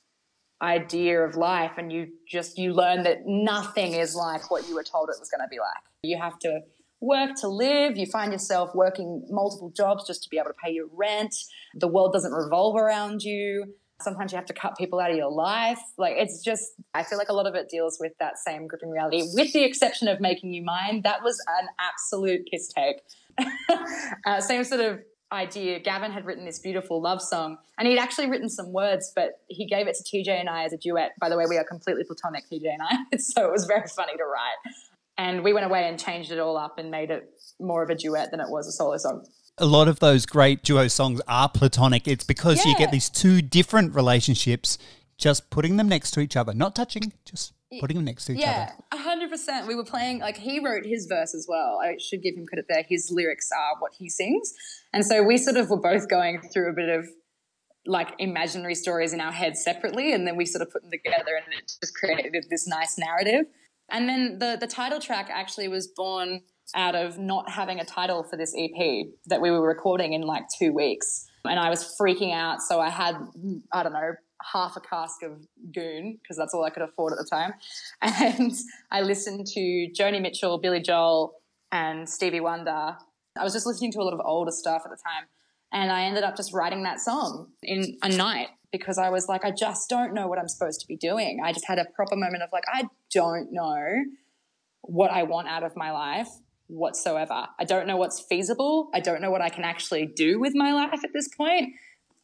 idea of life and you just you learn that nothing is like what you were told it was going to be like you have to work to live. You find yourself working multiple jobs just to be able to pay your rent. The world doesn't revolve around you. Sometimes you have to cut people out of your life. Like it's just, I feel like a lot of it deals with that same gripping reality, with the exception of making you mine. That was an absolute piss take. (laughs) uh, same sort of idea. Gavin had written this beautiful love song and he'd actually written some words, but he gave it to TJ and I as a duet. By the way, we are completely platonic, TJ and I. (laughs) so it was very funny to write. And we went away and changed it all up and made it more of a duet than it was a solo song. A lot of those great duo songs are platonic. It's because yeah. you get these two different relationships, just putting them next to each other, not touching, just putting them next to each yeah, other. Yeah, hundred percent. We were playing like he wrote his verse as well. I should give him credit there. His lyrics are what he sings, and so we sort of were both going through a bit of like imaginary stories in our heads separately, and then we sort of put them together, and it just created this nice narrative. And then the the title track actually was born out of not having a title for this EP that we were recording in like two weeks. and I was freaking out. So I had, I don't know, half a cask of Goon because that's all I could afford at the time. (laughs) And I listened to Joni Mitchell, Billy Joel, and Stevie Wonder. I was just listening to a lot of older stuff at the time. And I ended up just writing that song in a night because I was like, I just don't know what I'm supposed to be doing. I just had a proper moment of like, I don't know what I want out of my life whatsoever. I don't know what's feasible. I don't know what I can actually do with my life at this point.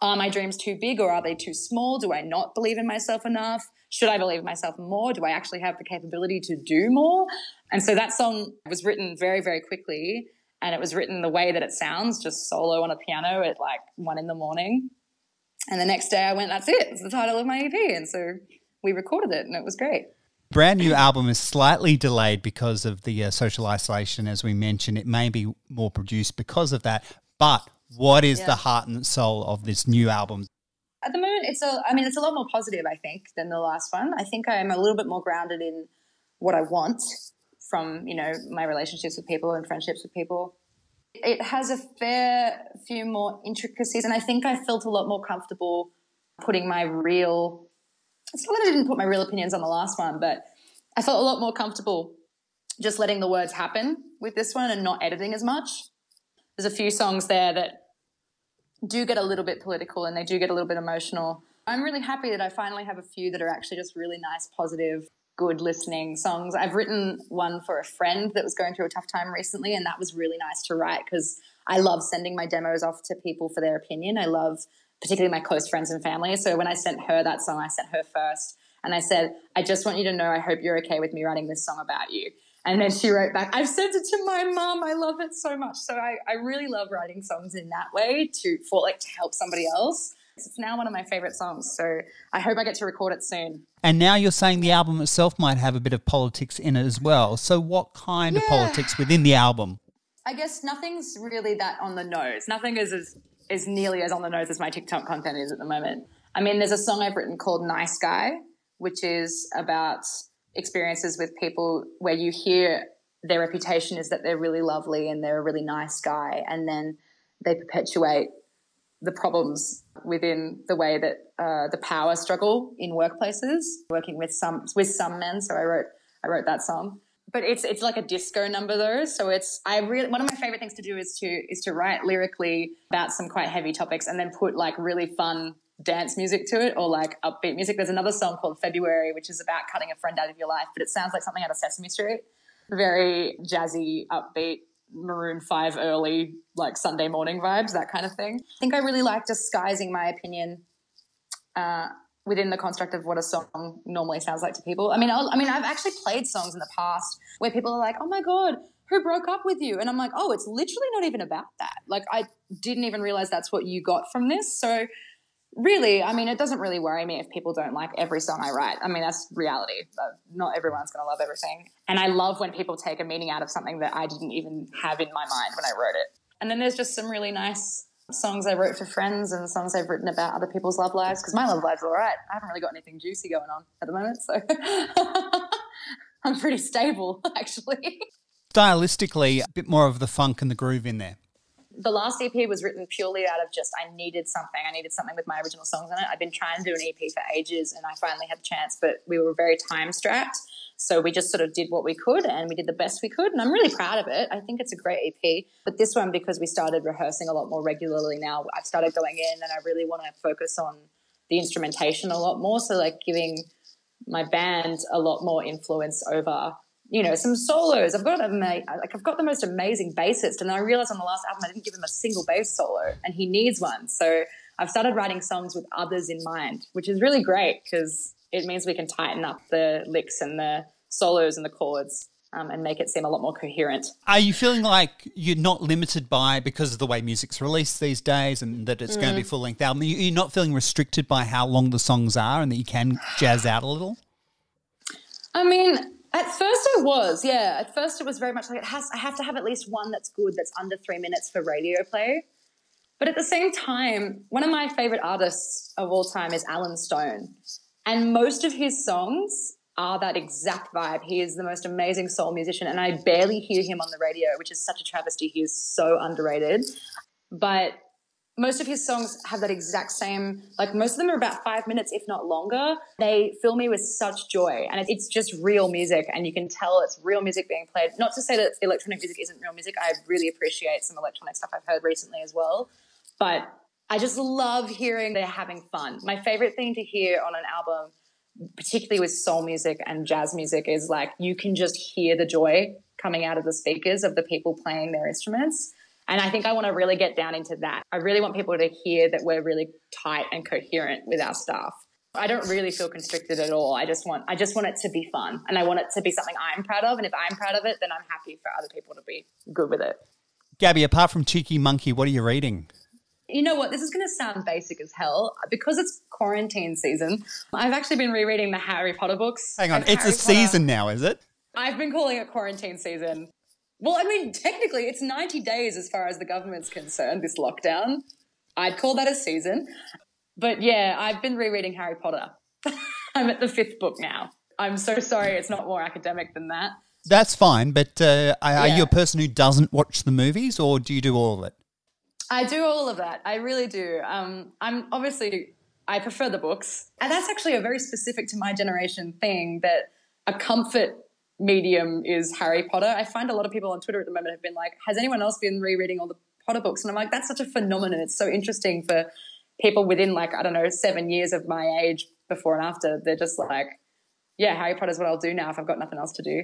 Are my dreams too big or are they too small? Do I not believe in myself enough? Should I believe in myself more? Do I actually have the capability to do more? And so that song was written very, very quickly. And it was written the way that it sounds, just solo on a piano at like one in the morning. And the next day I went, that's it. It's the title of my EP. And so we recorded it and it was great brand new album is slightly delayed because of the uh, social isolation, as we mentioned. It may be more produced because of that. But what is yeah. the heart and soul of this new album? At the moment, it's a. I mean, it's a lot more positive, I think, than the last one. I think I'm a little bit more grounded in what I want from you know my relationships with people and friendships with people. It has a fair few more intricacies, and I think I felt a lot more comfortable putting my real it's not that I didn't put my real opinions on the last one, but I felt a lot more comfortable just letting the words happen with this one and not editing as much. There's a few songs there that do get a little bit political and they do get a little bit emotional. I'm really happy that I finally have a few that are actually just really nice, positive, good listening songs. I've written one for a friend that was going through a tough time recently, and that was really nice to write because I love sending my demos off to people for their opinion. I love particularly my close friends and family. So when I sent her that song, I sent her first. And I said, I just want you to know, I hope you're okay with me writing this song about you. And then she wrote back, I've sent it to my mom. I love it so much. So I, I really love writing songs in that way to, for like, to help somebody else. It's now one of my favorite songs. So I hope I get to record it soon. And now you're saying the album itself might have a bit of politics in it as well. So what kind yeah. of politics within the album? I guess nothing's really that on the nose. Nothing is as is nearly as on the nose as my TikTok content is at the moment. I mean, there's a song I've written called Nice Guy, which is about experiences with people where you hear their reputation is that they're really lovely and they're a really nice guy, and then they perpetuate the problems within the way that uh, the power struggle in workplaces, working with some with some men. So I wrote I wrote that song but it's it's like a disco number though. So it's I really one of my favorite things to do is to is to write lyrically about some quite heavy topics and then put like really fun dance music to it or like upbeat music. There's another song called February which is about cutting a friend out of your life, but it sounds like something out of Sesame Street. Very jazzy, upbeat, Maroon 5 early, like Sunday morning vibes, that kind of thing. I think I really like disguising my opinion uh, within the construct of what a song normally sounds like to people. I mean, I'll, I mean, I've actually played songs in the past where people are like, "Oh my god, who broke up with you?" And I'm like, "Oh, it's literally not even about that. Like, I didn't even realize that's what you got from this." So, really, I mean, it doesn't really worry me if people don't like every song I write. I mean, that's reality. Uh, not everyone's going to love everything, and I love when people take a meaning out of something that I didn't even have in my mind when I wrote it. And then there's just some really nice songs I wrote for friends and songs I've written about other people's love lives because my love life's all right. I haven't really got anything juicy going on at the moment, so (laughs) I'm pretty stable (laughs) actually. Stylistically, a bit more of the funk and the groove in there. The last EP was written purely out of just I needed something. I needed something with my original songs in it. I've been trying to do an EP for ages and I finally had the chance, but we were very time strapped. So we just sort of did what we could and we did the best we could. And I'm really proud of it. I think it's a great EP. But this one, because we started rehearsing a lot more regularly now, I've started going in and I really want to focus on the instrumentation a lot more. So, like, giving my band a lot more influence over you know, some solos. I've got a like I've got the most amazing bassist, and then I realized on the last album I didn't give him a single bass solo, and he needs one. So I've started writing songs with others in mind, which is really great because it means we can tighten up the licks and the solos and the chords um, and make it seem a lot more coherent. Are you feeling like you're not limited by because of the way music's released these days and that it's mm. going to be full length album? You're not feeling restricted by how long the songs are and that you can jazz out a little. I mean, at first it was, yeah. At first it was very much like it has. I have to have at least one that's good, that's under three minutes for radio play. But at the same time, one of my favorite artists of all time is Allen Stone. And most of his songs are that exact vibe. He is the most amazing soul musician, and I barely hear him on the radio, which is such a travesty. He is so underrated. But most of his songs have that exact same, like most of them are about five minutes, if not longer. They fill me with such joy. And it's just real music. And you can tell it's real music being played. Not to say that electronic music isn't real music. I really appreciate some electronic stuff I've heard recently as well. But I just love hearing they're having fun. My favorite thing to hear on an album, particularly with soul music and jazz music, is like you can just hear the joy coming out of the speakers of the people playing their instruments and I think I want to really get down into that. I really want people to hear that we're really tight and coherent with our staff. I don't really feel constricted at all. I just want I just want it to be fun and I want it to be something I'm proud of and if I'm proud of it then I'm happy for other people to be good with it. Gabbi, apart from Cheeky Monkey, what are you reading? You know what? This is going to sound basic as hell because it's quarantine season. I've actually been rereading the Harry Potter books. Hang on, it's Harry a season now, is it? I've been calling it quarantine season. Well, I mean, technically, it's 90 days as far as the government's concerned, this lockdown. I'd call that a season. But yeah, I've been rereading Harry Potter. (laughs) I'm at the fifth book now. I'm so sorry it's not more academic than that. That's fine, but uh, are yeah. you a person who doesn't watch the movies or do you do all of it? I do all of that. I really do. Um, I'm obviously, I prefer the books. And that's actually a very specific to my generation thing that a comfort medium is Harry Potter. I find a lot of people on Twitter at the moment have been like, has anyone else been rereading all the Potter books? And I'm like, that's such a phenomenon. It's so interesting for people within like, I don't know, seven years of my age before and after. They're just like, yeah, Harry Potter's what I'll do now if I've got nothing else to do.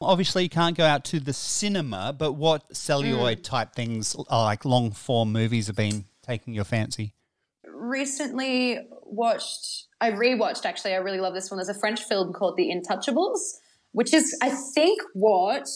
Obviously, you can't go out to the cinema, but what celluloid mm. type things like long form movies have been taking your fancy? Recently watched, I rewatched actually, I really love this one. There's a French film called The Intouchables which is, I think, what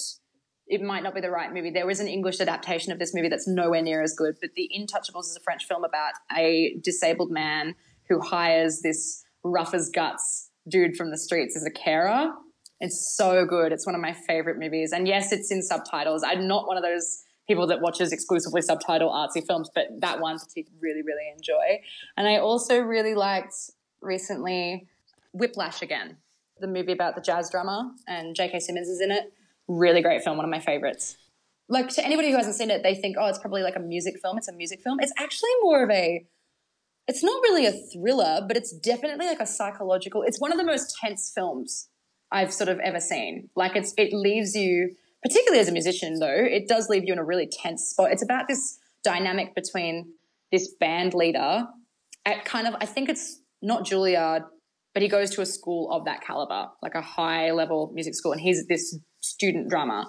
it might not be the right movie. There is an English adaptation of this movie that's nowhere near as good, but The Intouchables is a French film about a disabled man who hires this rough as guts dude from the streets as a carer. It's so good. It's one of my favorite movies. And yes, it's in subtitles. I'm not one of those people that watches exclusively subtitle artsy films, but that one I really, really enjoy. And I also really liked recently Whiplash again the movie about the jazz drummer, and J.K. Simmons is in it. Really great film, one of my favorites. Like to anybody who hasn't seen it, they think, oh, it's probably like a music film. It's a music film. It's actually more of a. It's not really a thriller, but it's definitely like a psychological. It's one of the most tense films I've sort of ever seen. Like it's it leaves you, particularly as a musician, though, it does leave you in a really tense spot. It's about this dynamic between this band leader at kind of I think it's not Juilliard but he goes to a school of that caliber, like a high level music school, and he's this student drummer.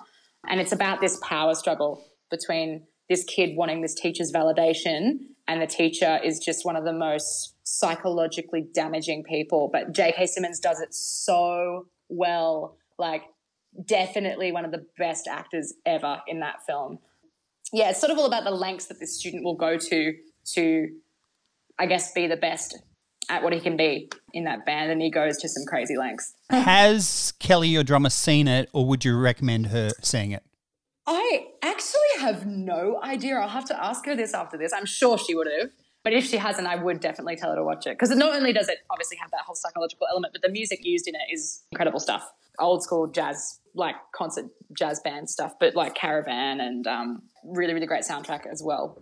And it's about this power struggle between this kid wanting this teacher's validation, and the teacher is just one of the most psychologically damaging people. But J.K. Simmons does it so well. Like, definitely one of the best actors ever in that film. Yeah, it's sort of all about the lengths that this student will go to to, I guess, be the best at what he can be in that band, and he goes to some crazy lengths. Has Kelly, your drummer, seen it, or would you recommend her seeing it? I actually have no idea. I'll have to ask her this after this. I'm sure she would have. But if she hasn't, I would definitely tell her to watch it. Because not only does it obviously have that whole psychological element, but the music used in it is incredible stuff. Old school jazz, like concert jazz band stuff, but like Caravan and um, really, really great soundtrack as well.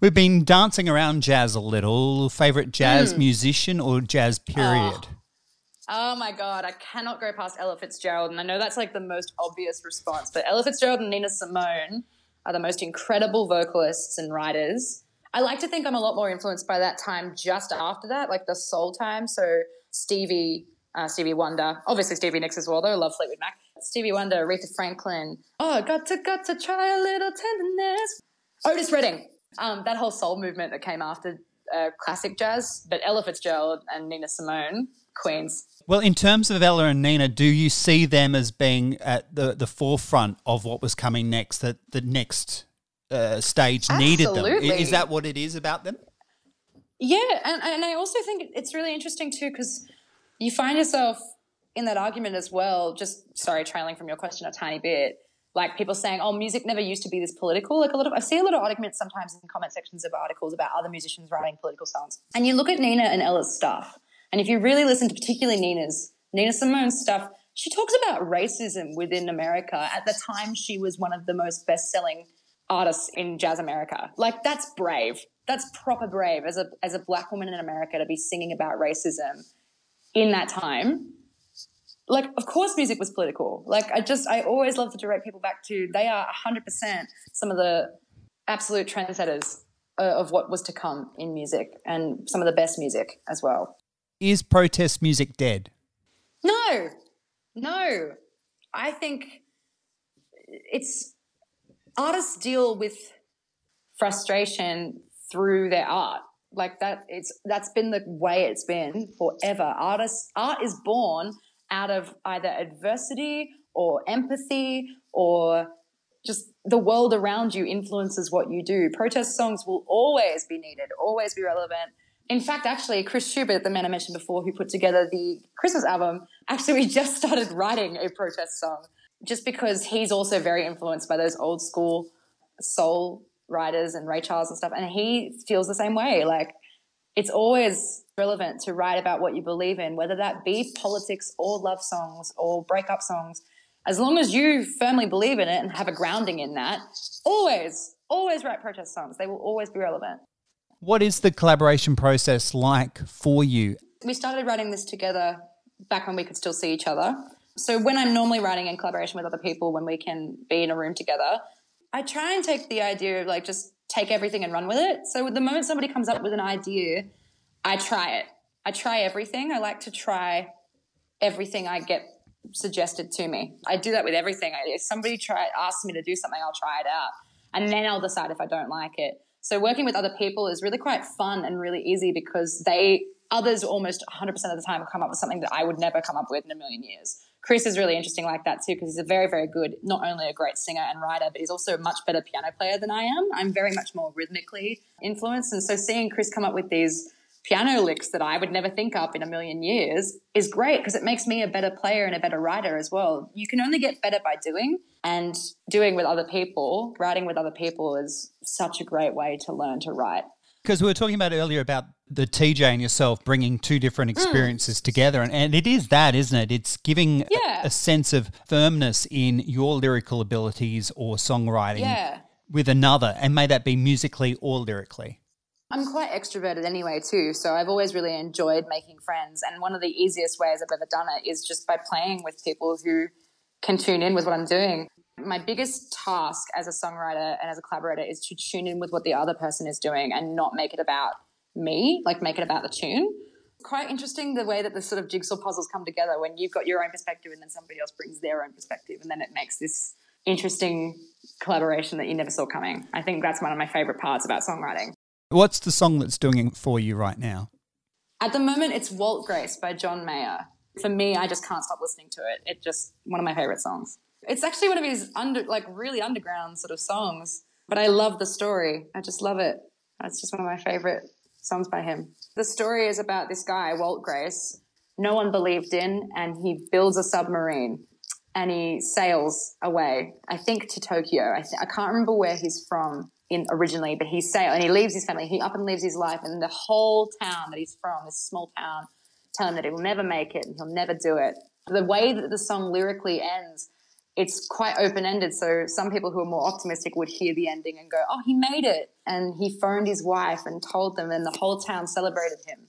We've been dancing around jazz a little. Favorite jazz mm. musician or jazz period? Oh. oh. my god, I cannot go past Ella Fitzgerald, and I know that's like the most obvious response, but Ella Fitzgerald and Nina Simone are the most incredible vocalists and writers. I like to think I'm a lot more influenced by that time just after that, like the soul time. So Stevie, uh, Stevie Wonder, obviously Stevie Nicks as well, though. I love Fleetwood Mac. Stevie Wonder, Aretha Franklin. Oh, got to, got to try a little tenderness. Otis Redding um, that whole soul movement that came after uh, classic jazz, but Ella Fitzgerald and Nina Simone, queens. Well, in terms of Ella and Nina, do you see them as being at the, the forefront of what was coming next, that the next uh, stage needed them? Is that what it is about them? Yeah, and, and I also think it's really interesting too because you find yourself in that argument as well. Just sorry, trailing from your question a tiny bit like people saying, "Oh, music never used to be this political." Like a lot of I see a lot of arguments sometimes in comment sections of articles about other musicians writing political songs. And you look at Nina and Ella's stuff, and if you really listen to particularly Nina's Nina Simone's stuff, she talks about racism within America. At the time, she was one of the most best-selling artists in jazz America. Like that's brave. That's proper brave as a as a black woman in America to be singing about racism in that time. Like, of course, music was political. Like, I just, I always love to direct people back to they are 100% some of the absolute trendsetters uh, of what was to come in music and some of the best music as well. Is protest music dead? No, no. I think it's artists deal with frustration through their art. Like that, it's that's been the way it's been forever. Artists, art is born out of either adversity or empathy or just the world around you influences what you do. Protest songs will always be needed, always be relevant. In fact, actually, Chris Schubert, the man I mentioned before, who put together the Christmas album, actually, we just started writing a protest song just because he's also very influenced by those old school soul writers and Ray Charles and stuff. And he feels the same way. Like, it's always relevant to write about what you believe in, whether that be politics or love songs or breakup songs as long as you firmly believe in it and have a grounding in that, always, always write protest songs. They will always be relevant. What is the collaboration process like for you? We started writing this together back when we could still see each other. So when I'm normally writing in collaboration with other people, when we can be in a room together, I try and take the idea of like just take everything and run with it. So the moment somebody comes up with an idea, I try it. I try everything. I like to try everything I get suggested to me. I do that with everything. If somebody try asks me to do something, I'll try it out, and then I'll decide if I don't like it. So working with other people is really quite fun and really easy because they others almost 100% of the time come up with something that I would never come up with in a million years. Chris is really interesting like that too because he's a very very good not only a great singer and writer but he's also a much better piano player than I am. I'm very much more rhythmically influenced and so seeing Chris come up with these piano licks that I would never think up in a million years is great because it makes me a better player and a better writer as well. You can only get better by doing, and doing with other people, writing with other people is such a great way to learn to write. Because we were talking about earlier about the TJ and yourself bringing two different mm. experiences mm. together. And, and it is that, isn't it? It's giving yeah. a, a, sense of firmness in your lyrical abilities or songwriting yeah. with another. And may that be musically or lyrically. I'm quite extroverted anyway, too. So I've always really enjoyed making friends. And one of the easiest ways I've ever done it is just by playing with people who can tune in with what I'm doing. My biggest task as a songwriter and as a collaborator is to tune in with what the other person is doing and not make it about me, like make it about the tune. Quite interesting the way that the sort of jigsaw puzzles come together when you've got your own perspective and then somebody else brings their own perspective. And then it makes this interesting collaboration that you never saw coming. I think that's one of my favorite parts about songwriting. What's the song that's doing it for you right now? At the moment, it's Walt Grace by John Mayer. For me, I just can't stop listening to it. It's just one of my favorite songs. It's actually one of his under, like really underground sort of songs, but I love the story. I just love it. It's just one of my favorite songs by him. The story is about this guy, Walt Grace, no one believed in, and he builds a submarine and he sails away, I think to Tokyo. I, th- I can't remember where he's from in originally, but he sailed and he leaves his family. He up and leaves his life, and the whole town that he's from, this small town, tell him that he will never make it and he'll never do it. The way that the song lyrically ends, it's quite open ended. So some people who are more optimistic would hear the ending and go, "Oh, he made it!" And he phoned his wife and told them, and the whole town celebrated him.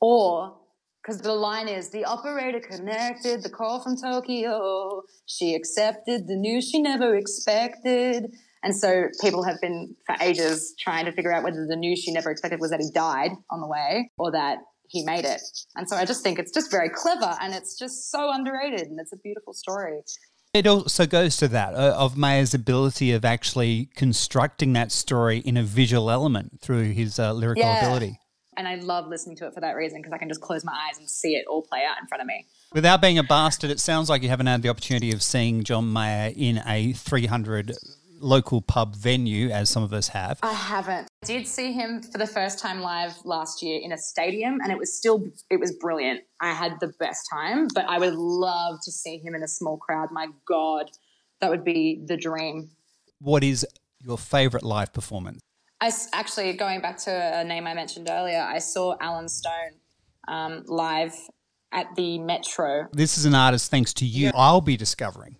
Or because the line is the operator connected the call from Tokyo. She accepted the news she never expected. And so people have been for ages trying to figure out whether the news she never expected was that he died on the way or that he made it. And so I just think it's just very clever and it's just so underrated and it's a beautiful story. It also goes to that uh, of Mayer's ability of actually constructing that story in a visual element through his uh, lyrical yeah. ability. And I love listening to it for that reason because I can just close my eyes and see it all play out in front of me. Without being a bastard, it sounds like you haven't had the opportunity of seeing John Mayer in a 300 local pub venue, as some of us have. I haven't. I did see him for the first time live last year in a stadium, and it was still it was brilliant. I had the best time, but I would love to see him in a small crowd. My God, that would be the dream. What is your favorite live performance? I actually going back to a name I mentioned earlier. I saw Allen Stone um, live at the Metro. This is an artist, thanks to you, I'll be discovering.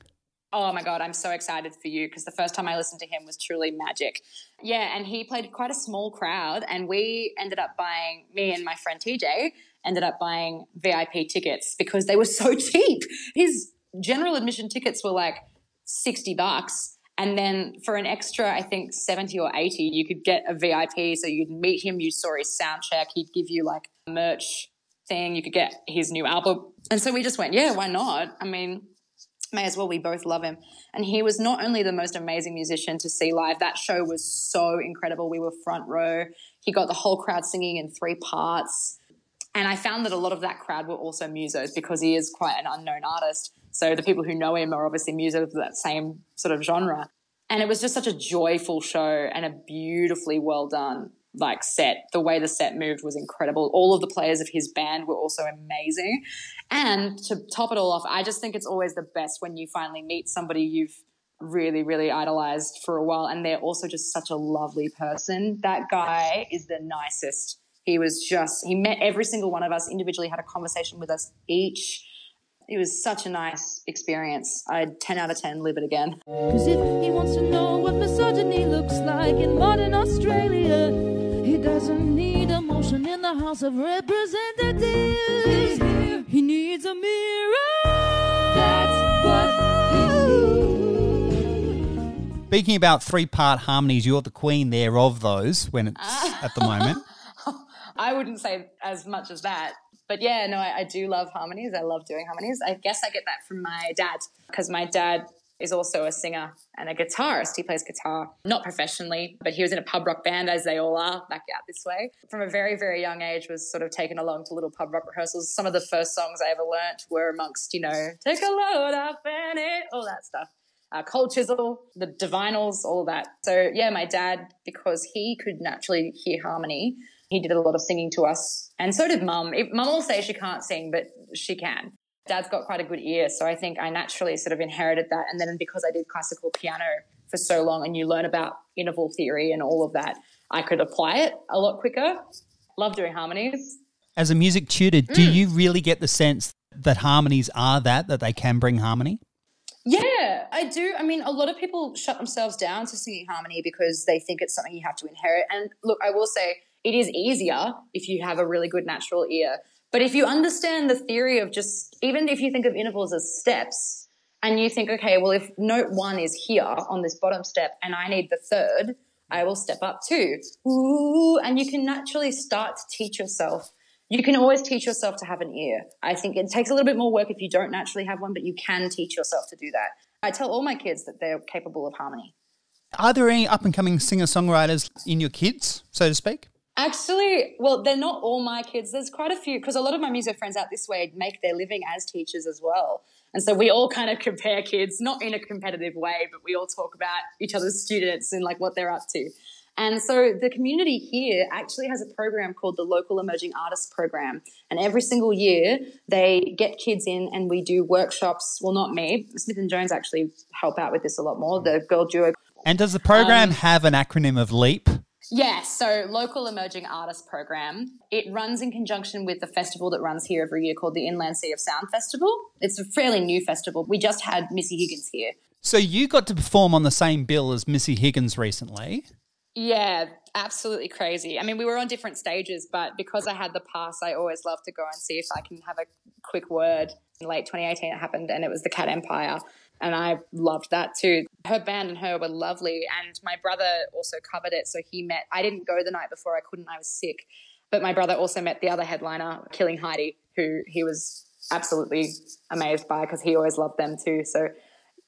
Oh my God, I'm so excited for you because the first time I listened to him was truly magic. Yeah, and he played quite a small crowd, and we ended up buying, me and my friend TJ ended up buying VIP tickets because they were so (laughs) cheap. His general admission tickets were like 60 bucks. And then for an extra, I think 70 or 80, you could get a VIP. So you'd meet him, you saw his sound check, he'd give you like a merch thing, you could get his new album. And so we just went, yeah, why not? I mean, may as well. We both love him. And he was not only the most amazing musician to see live, that show was so incredible. We were front row. He got the whole crowd singing in three parts. And I found that a lot of that crowd were also musos because he is quite an unknown artist. So the people who know him are obviously musos of that same sort of genre. And it was just such a joyful show and a beautifully well done like set. The way the set moved was incredible. All of the players of his band were also amazing. And to top it all off, I just think it's always the best when you finally meet somebody you've really, really idolized for a while and they're also just such a lovely person. That guy is the nicest. He was just, he met every single one of us individually, had a conversation with us each. It was such a nice experience. I'd 10 out of 10 live it again. Cause if he wants to know what misogyny looks like in modern Australia, he doesn't need a motion in the House of Representatives. He needs a mirror. That's what he needs. Speaking about three part harmonies, you're the queen there of those when it's at the moment. (laughs) I wouldn't say as much as that. But yeah, no, I, I do love harmonies. I love doing harmonies. I guess I get that from my dad because my dad is also a singer and a guitarist. He plays guitar, not professionally, but he was in a pub rock band, as they all are back out this way. From a very, very young age, was sort of taken along to little pub rock rehearsals. Some of the first songs I ever learnt were amongst, you know, Take a Load Off and It, all that stuff. Uh, Cold Chisel, the Divinyls, all that. So yeah, my dad, because he could naturally hear harmony, he did a lot of singing to us. And so did mum. Mum will say she can't sing, but she can. Dad's got quite a good ear. So I think I naturally sort of inherited that. And then because I did classical piano for so long and you learn about interval theory and all of that, I could apply it a lot quicker. Love doing harmonies. As a music tutor, do mm. you really get the sense that harmonies are that, that they can bring harmony? Yeah, I do. I mean, a lot of people shut themselves down to singing harmony because they think it's something you have to inherit. And look, I will say it is easier if you have a really good natural ear. But if you understand the theory of just, even if you think of intervals as steps, and you think, okay, well, if note one is here on this bottom step and I need the third, I will step up two. Ooh, and you can naturally start to teach yourself. You can always teach yourself to have an ear. I think it takes a little bit more work if you don't naturally have one, but you can teach yourself to do that. I tell all my kids that they're capable of harmony. Are there any up and coming singer songwriters in your kids, so to speak? Actually, well, they're not all my kids. There's quite a few because a lot of my music friends out this way make their living as teachers as well. And so we all kind of compare kids, not in a competitive way, but we all talk about each other's students and like what they're up to. And so the community here actually has a program called the Local Emerging Artists Program. And every single year they get kids in and we do workshops. Well, not me. Smith and Jones actually help out with this a lot more. The girl duo And does the program Um, have an acronym of LEAP? Yes, so local emerging artist program. It runs in conjunction with the festival that runs here every year called the Inland Sea of Sound Festival. It's a fairly new festival. We just had Missy Higgins here. So you got to perform on the same bill as Missy Higgins recently. Yeah, absolutely crazy. I mean, we were on different stages, but because I had the pass, I always love to go and see if I can have a quick word. In late 2018, it happened, and it was the Cat Empire. And I loved that too. Her band and her were lovely. And my brother also covered it. So he met, I didn't go the night before, I couldn't, I was sick. But my brother also met the other headliner, Killing Heidi, who he was absolutely amazed by because he always loved them too. So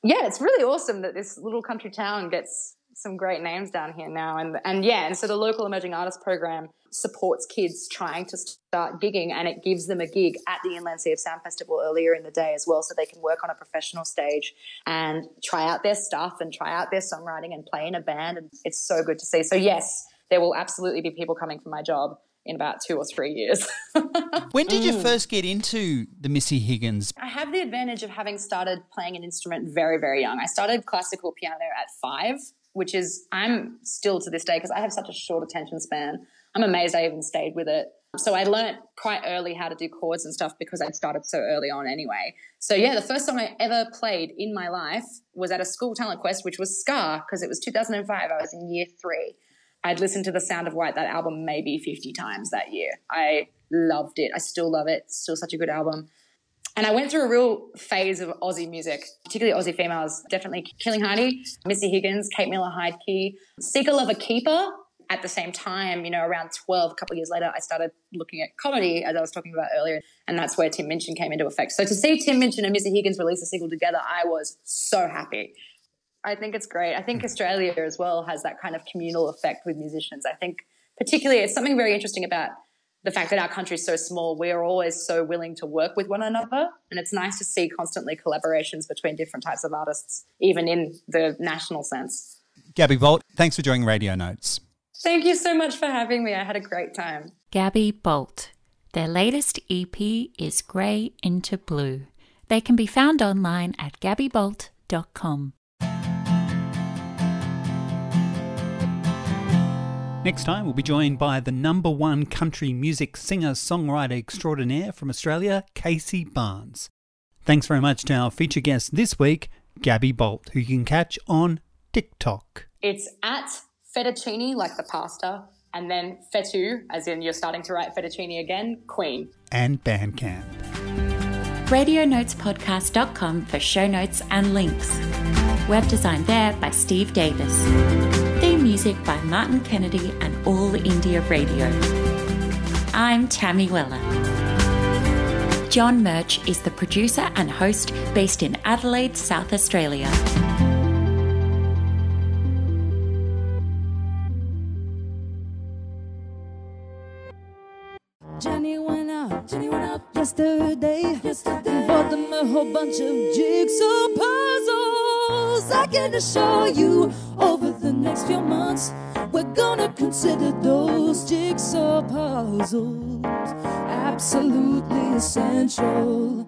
yeah, it's really awesome that this little country town gets some great names down here now. And and yeah, and so the local emerging artist program supports kids trying to start gigging and it gives them a gig at the Inland Sea of Sound Festival earlier in the day as well, so they can work on a professional stage and try out their stuff and try out their songwriting and play in a band. And it's so good to see. So yes, there will absolutely be people coming for my job in about two or three years. (laughs) When did you mm. first get into the Missy Higgins? I have the advantage of having started playing an instrument very, very young. I started classical piano at five, which is, I'm still to this day, because I have such a short attention span. I'm amazed I even stayed with it. So I learned quite early how to do chords and stuff because I'd started so early on anyway. So yeah, the first song I ever played in my life was at a school talent quest, which was Scar, because it was 2005. I was in year three. I'd listened to The Sound of White, that album, maybe 50 times that year. I loved it. I still love it. It's still such a good album. And I went through a real phase of Aussie music, particularly Aussie females. Definitely Killing Heidi, Missy Higgins, Kate Miller Heidke, Seeker Lover Keeper. At the same time, you know, around 12, a couple of years later, I started looking at comedy, as I was talking about earlier. And that's where Tim Minchin came into effect. So to see Tim Minchin and Missy Higgins release a single together, I was so happy. I think it's great. I think Australia as well has that kind of communal effect with musicians. I think particularly it's something very interesting about the fact that our country is so small, we are always so willing to work with one another. And it's nice to see constantly collaborations between different types of artists, even in the national sense. Gabbi Bolt, thanks for joining Radio Notes. Thank you so much for having me. I had a great time. Gabbi Bolt. Their latest EP is Grey into Blue. They can be found online at gabbybolt.com. Next time, we'll be joined by the number one country music singer songwriter extraordinaire from Australia, Casey Barnes. Thanks very much to our feature guest this week, Gabbi Bolt, who you can catch on TikTok. It's at fettuccine, like the pasta, and then fetu, as in you're starting to write fettuccine again, queen. And Bandcamp. RadioNotesPodcast.com for show notes and links. Web design there by Steve Davis. Theme music by Martin Kennedy and All India Radio. I'm Tammy Weller. John Murch is the producer and host based in Adelaide, South Australia. Yesterday. yesterday. Bought them a whole bunch of jigsaw puzzles. I can assure you, over the next few months, we're gonna consider those jigsaw puzzles absolutely essential.